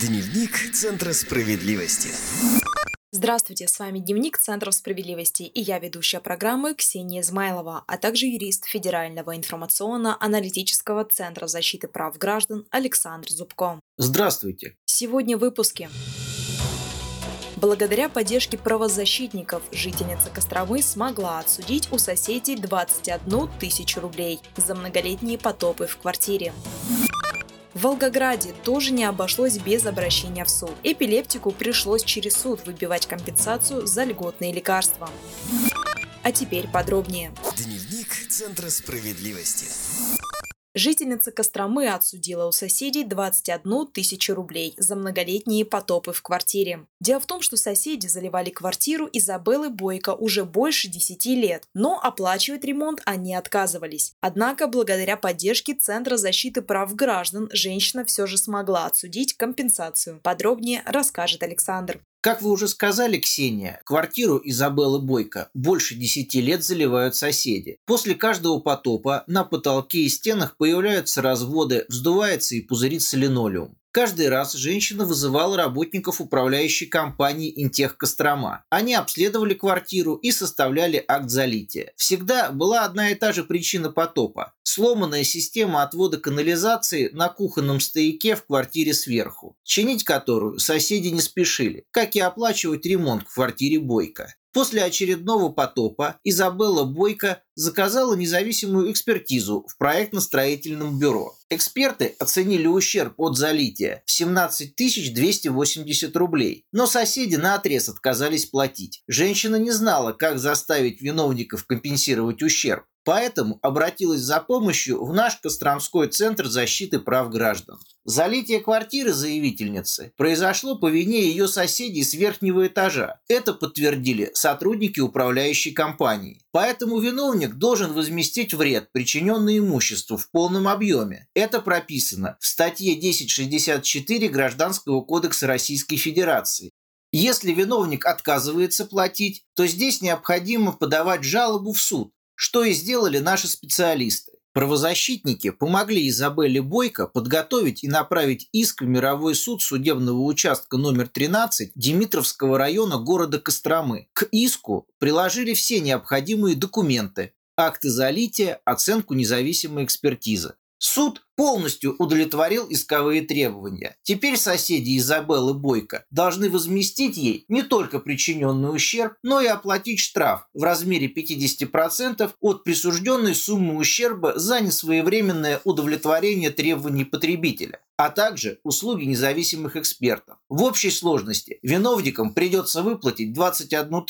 Дневник Центра справедливости. Здравствуйте, с вами Дневник Центра справедливости и я ведущая программы Ксения Измайлова, а также юрист Федерального информационно-аналитического центра защиты прав граждан Александр Зубко. Здравствуйте. Сегодня в выпуске. Благодаря поддержке правозащитников жительница Костромы смогла отсудить у соседей 21 тысячу рублей за многолетние потопы в квартире. В Волгограде тоже не обошлось без обращения в суд. Эпилептику пришлось через суд выбивать компенсацию за льготные лекарства. А теперь подробнее. Дневник Центра справедливости. Жительница Костромы отсудила у соседей 21 тысячу рублей за многолетние потопы в квартире. Дело в том, что соседи заливали квартиру Изабеллы Бойко уже больше 10 лет, но оплачивать ремонт они отказывались. Однако, благодаря поддержке Центра защиты прав граждан, женщина все же смогла отсудить компенсацию. Подробнее расскажет Александр. Как вы уже сказали, Ксения, квартиру Изабеллы Бойко больше 10 лет заливают соседи. После каждого потопа на потолке и стенах появляются разводы, вздувается и пузырится линолеум. Каждый раз женщина вызывала работников управляющей компании «Интех Кострома». Они обследовали квартиру и составляли акт залития. Всегда была одна и та же причина потопа – сломанная система отвода канализации на кухонном стояке в квартире сверху, чинить которую соседи не спешили, как и оплачивать ремонт в квартире Бойко. После очередного потопа Изабелла Бойко заказала независимую экспертизу в проектно-строительном бюро. Эксперты оценили ущерб от залития в 17 280 рублей, но соседи на отрез отказались платить. Женщина не знала, как заставить виновников компенсировать ущерб. Поэтому обратилась за помощью в наш Костромской центр защиты прав граждан. Залитие квартиры заявительницы произошло по вине ее соседей с верхнего этажа. Это подтвердили сотрудники управляющей компании. Поэтому виновник должен возместить вред, причиненный имуществу в полном объеме. Это прописано в статье 1064 Гражданского кодекса Российской Федерации. Если виновник отказывается платить, то здесь необходимо подавать жалобу в суд, что и сделали наши специалисты. Правозащитники помогли Изабелле Бойко подготовить и направить иск в мировой суд судебного участка номер 13 Димитровского района города Костромы. К иску приложили все необходимые документы, акты залития, оценку независимой экспертизы. Суд полностью удовлетворил исковые требования. Теперь соседи Изабеллы Бойко должны возместить ей не только причиненный ущерб, но и оплатить штраф в размере 50% от присужденной суммы ущерба за несвоевременное удовлетворение требований потребителя а также услуги независимых экспертов. В общей сложности виновникам придется выплатить 21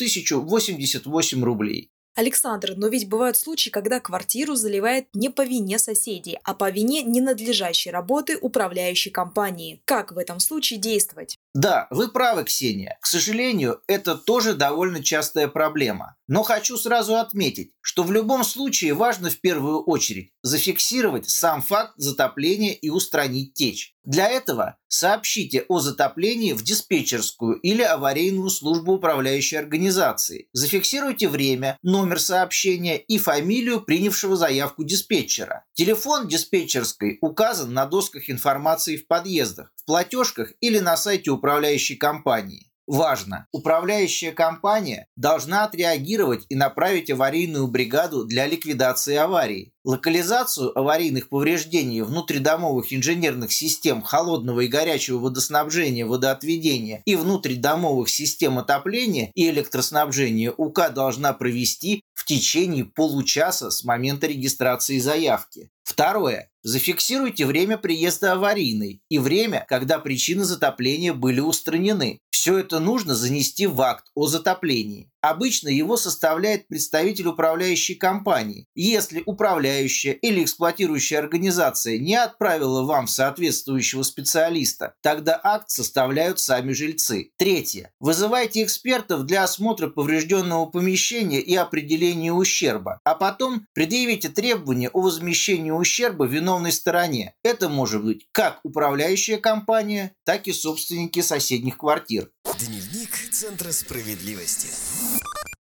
088 рублей. Александр, но ведь бывают случаи, когда квартиру заливает не по вине соседей, а по вине ненадлежащей работы управляющей компании. Как в этом случае действовать? Да, вы правы, Ксения. К сожалению, это тоже довольно частая проблема. Но хочу сразу отметить, что в любом случае важно в первую очередь зафиксировать сам факт затопления и устранить течь. Для этого сообщите о затоплении в диспетчерскую или аварийную службу управляющей организации. Зафиксируйте время, номер сообщения и фамилию принявшего заявку диспетчера. Телефон диспетчерской указан на досках информации в подъездах, в платежках или на сайте управляющей компании важно. Управляющая компания должна отреагировать и направить аварийную бригаду для ликвидации аварии. Локализацию аварийных повреждений внутридомовых инженерных систем холодного и горячего водоснабжения, водоотведения и внутридомовых систем отопления и электроснабжения УК должна провести в течение получаса с момента регистрации заявки. Второе. Зафиксируйте время приезда аварийной и время, когда причины затопления были устранены. Все это нужно занести в акт о затоплении. Обычно его составляет представитель управляющей компании. Если управляющая или эксплуатирующая организация не отправила вам соответствующего специалиста, тогда акт составляют сами жильцы. Третье. Вызывайте экспертов для осмотра поврежденного помещения и определения ущерба, а потом предъявите требования о возмещении ущерба виновной стороне. Это может быть как управляющая компания, так и собственники соседних квартир. Дневник Центра справедливости.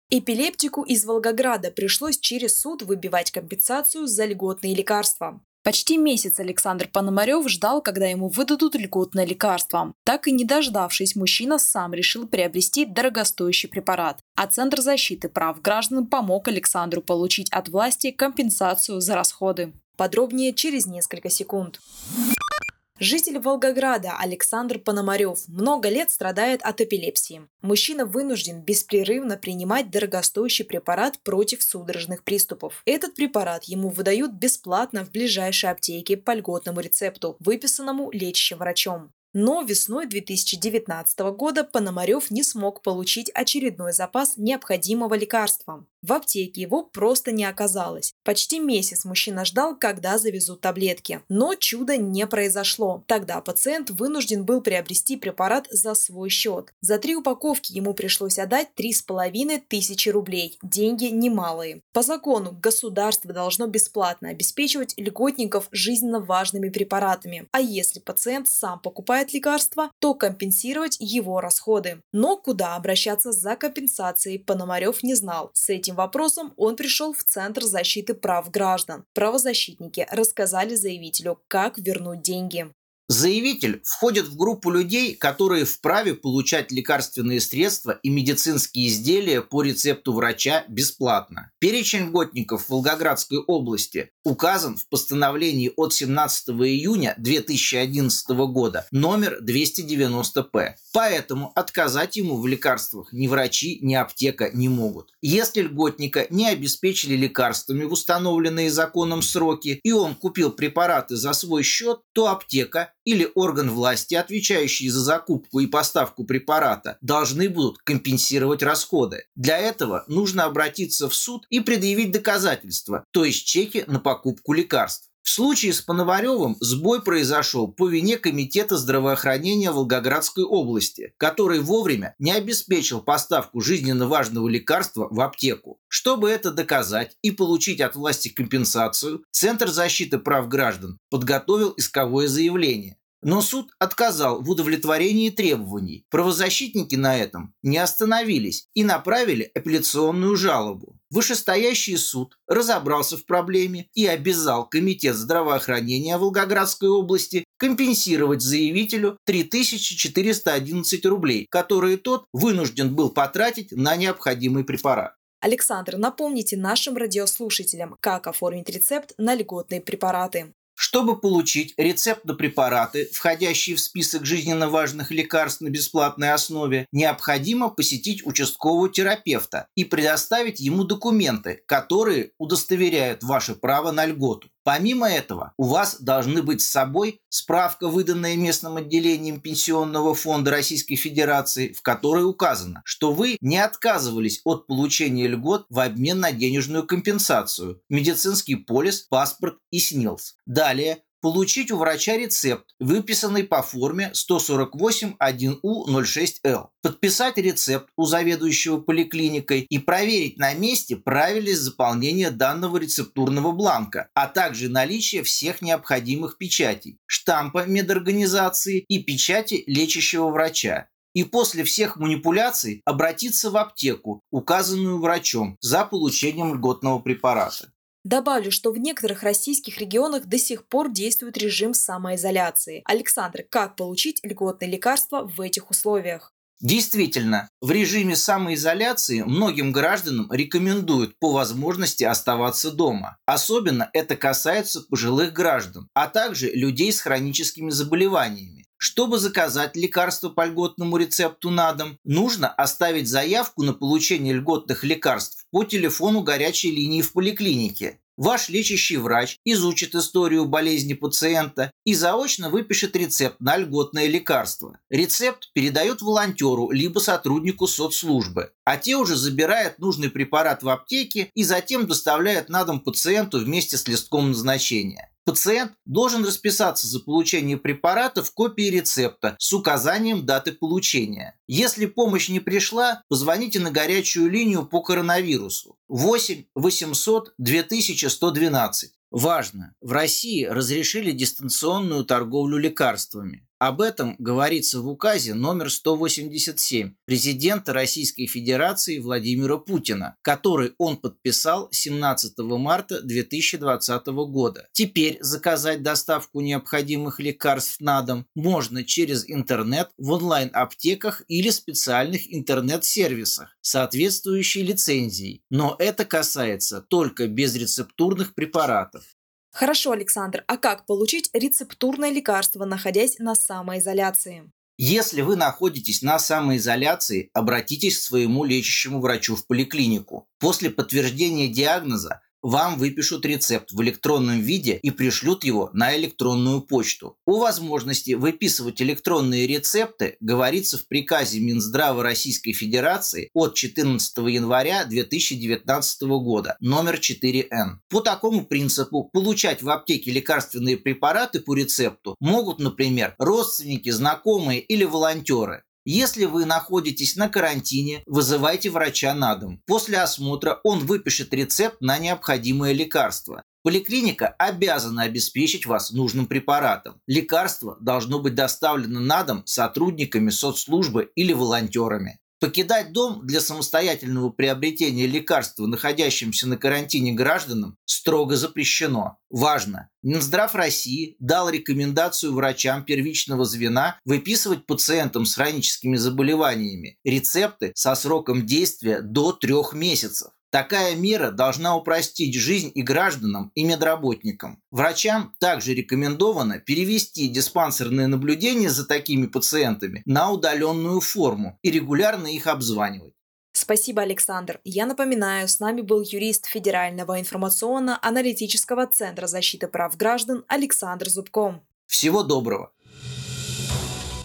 Эпилептику из Волгограда пришлось через суд выбивать компенсацию за льготные лекарства. Почти месяц Александр Пономарев ждал, когда ему выдадут льготное лекарство. Так и не дождавшись, мужчина сам решил приобрести дорогостоящий препарат. А Центр защиты прав граждан помог Александру получить от власти компенсацию за расходы. Подробнее через несколько секунд. Житель Волгограда Александр Пономарев много лет страдает от эпилепсии. Мужчина вынужден беспрерывно принимать дорогостоящий препарат против судорожных приступов. Этот препарат ему выдают бесплатно в ближайшей аптеке по льготному рецепту, выписанному лечащим врачом. Но весной 2019 года Пономарев не смог получить очередной запас необходимого лекарства. В аптеке его просто не оказалось. Почти месяц мужчина ждал, когда завезут таблетки. Но чуда не произошло. Тогда пациент вынужден был приобрести препарат за свой счет. За три упаковки ему пришлось отдать три с половиной тысячи рублей. Деньги немалые. По закону государство должно бесплатно обеспечивать льготников жизненно важными препаратами. А если пациент сам покупает лекарства, то компенсировать его расходы. Но куда обращаться за компенсацией Пономарев не знал. С этим вопросом он пришел в Центр защиты прав граждан. Правозащитники рассказали заявителю, как вернуть деньги. Заявитель входит в группу людей, которые вправе получать лекарственные средства и медицинские изделия по рецепту врача бесплатно. Перечень льготников в Волгоградской области указан в постановлении от 17 июня 2011 года номер 290-П. Поэтому отказать ему в лекарствах ни врачи, ни аптека не могут. Если льготника не обеспечили лекарствами в установленные законом сроки, и он купил препараты за свой счет, то аптека или орган власти, отвечающий за закупку и поставку препарата, должны будут компенсировать расходы. Для этого нужно обратиться в суд и предъявить доказательства, то есть чеки на покупку лекарств. В случае с Пономаревым сбой произошел по вине Комитета здравоохранения Волгоградской области, который вовремя не обеспечил поставку жизненно важного лекарства в аптеку. Чтобы это доказать и получить от власти компенсацию, Центр защиты прав граждан подготовил исковое заявление. Но суд отказал в удовлетворении требований. Правозащитники на этом не остановились и направили апелляционную жалобу. Вышестоящий суд разобрался в проблеме и обязал Комитет здравоохранения Волгоградской области компенсировать заявителю 3411 рублей, которые тот вынужден был потратить на необходимый препарат. Александр, напомните нашим радиослушателям, как оформить рецепт на льготные препараты. Чтобы получить рецепт на препараты, входящие в список жизненно важных лекарств на бесплатной основе, необходимо посетить участкового терапевта и предоставить ему документы, которые удостоверяют ваше право на льготу. Помимо этого, у вас должны быть с собой справка, выданная местным отделением Пенсионного фонда Российской Федерации, в которой указано, что вы не отказывались от получения льгот в обмен на денежную компенсацию, медицинский полис, паспорт и СНИЛС. Далее получить у врача рецепт, выписанный по форме 148-1У06Л, подписать рецепт у заведующего поликлиникой и проверить на месте правильность заполнения данного рецептурного бланка, а также наличие всех необходимых печатей, штампа медорганизации и печати лечащего врача и после всех манипуляций обратиться в аптеку, указанную врачом, за получением льготного препарата. Добавлю, что в некоторых российских регионах до сих пор действует режим самоизоляции. Александр, как получить льготные лекарства в этих условиях? Действительно, в режиме самоизоляции многим гражданам рекомендуют по возможности оставаться дома. Особенно это касается пожилых граждан, а также людей с хроническими заболеваниями. Чтобы заказать лекарство по льготному рецепту на дом, нужно оставить заявку на получение льготных лекарств по телефону горячей линии в поликлинике. Ваш лечащий врач изучит историю болезни пациента и заочно выпишет рецепт на льготное лекарство. Рецепт передает волонтеру либо сотруднику соцслужбы, а те уже забирают нужный препарат в аптеке и затем доставляют на дом пациенту вместе с листком назначения. Пациент должен расписаться за получение препарата в копии рецепта с указанием даты получения. Если помощь не пришла, позвоните на горячую линию по коронавирусу 8 800 2112. Важно! В России разрешили дистанционную торговлю лекарствами. Об этом говорится в указе номер 187 президента Российской Федерации Владимира Путина, который он подписал 17 марта 2020 года. Теперь заказать доставку необходимых лекарств на дом можно через интернет в онлайн-аптеках или специальных интернет-сервисах, соответствующей лицензией. Но это касается только безрецептурных препаратов. Хорошо, Александр, а как получить рецептурное лекарство, находясь на самоизоляции? Если вы находитесь на самоизоляции, обратитесь к своему лечащему врачу в поликлинику. После подтверждения диагноза вам выпишут рецепт в электронном виде и пришлют его на электронную почту. О возможности выписывать электронные рецепты говорится в приказе Минздрава Российской Федерации от 14 января 2019 года, номер 4Н. По такому принципу получать в аптеке лекарственные препараты по рецепту могут, например, родственники, знакомые или волонтеры. Если вы находитесь на карантине, вызывайте врача на дом. После осмотра он выпишет рецепт на необходимое лекарство. Поликлиника обязана обеспечить вас нужным препаратом. Лекарство должно быть доставлено на дом сотрудниками соцслужбы или волонтерами. Покидать дом для самостоятельного приобретения лекарства находящимся на карантине гражданам строго запрещено. Важно! Минздрав России дал рекомендацию врачам первичного звена выписывать пациентам с хроническими заболеваниями рецепты со сроком действия до трех месяцев. Такая мера должна упростить жизнь и гражданам, и медработникам. Врачам также рекомендовано перевести диспансерное наблюдение за такими пациентами на удаленную форму и регулярно их обзванивать. Спасибо, Александр. Я напоминаю, с нами был юрист Федерального информационно-аналитического центра защиты прав граждан Александр Зубком. Всего доброго!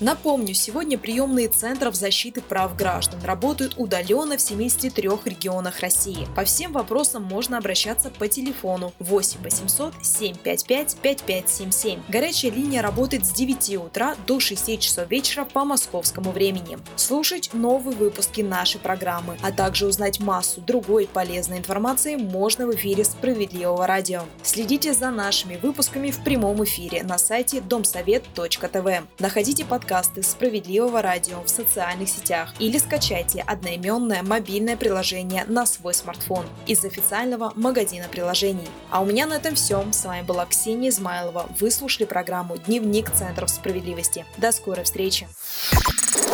Напомню, сегодня приемные центров защиты прав граждан работают удаленно в 73 регионах России. По всем вопросам можно обращаться по телефону 8 800 755 5577. Горячая линия работает с 9 утра до 6 часов вечера по московскому времени. Слушать новые выпуски нашей программы, а также узнать массу другой полезной информации можно в эфире Справедливого радио. Следите за нашими выпусками в прямом эфире на сайте домсовет.тв. Находите подкасты подкасты Справедливого радио в социальных сетях или скачайте одноименное мобильное приложение на свой смартфон из официального магазина приложений. А у меня на этом все. С вами была Ксения Измайлова. Вы слушали программу «Дневник Центров справедливости». До скорой встречи.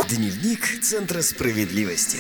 Дневник Центра справедливости.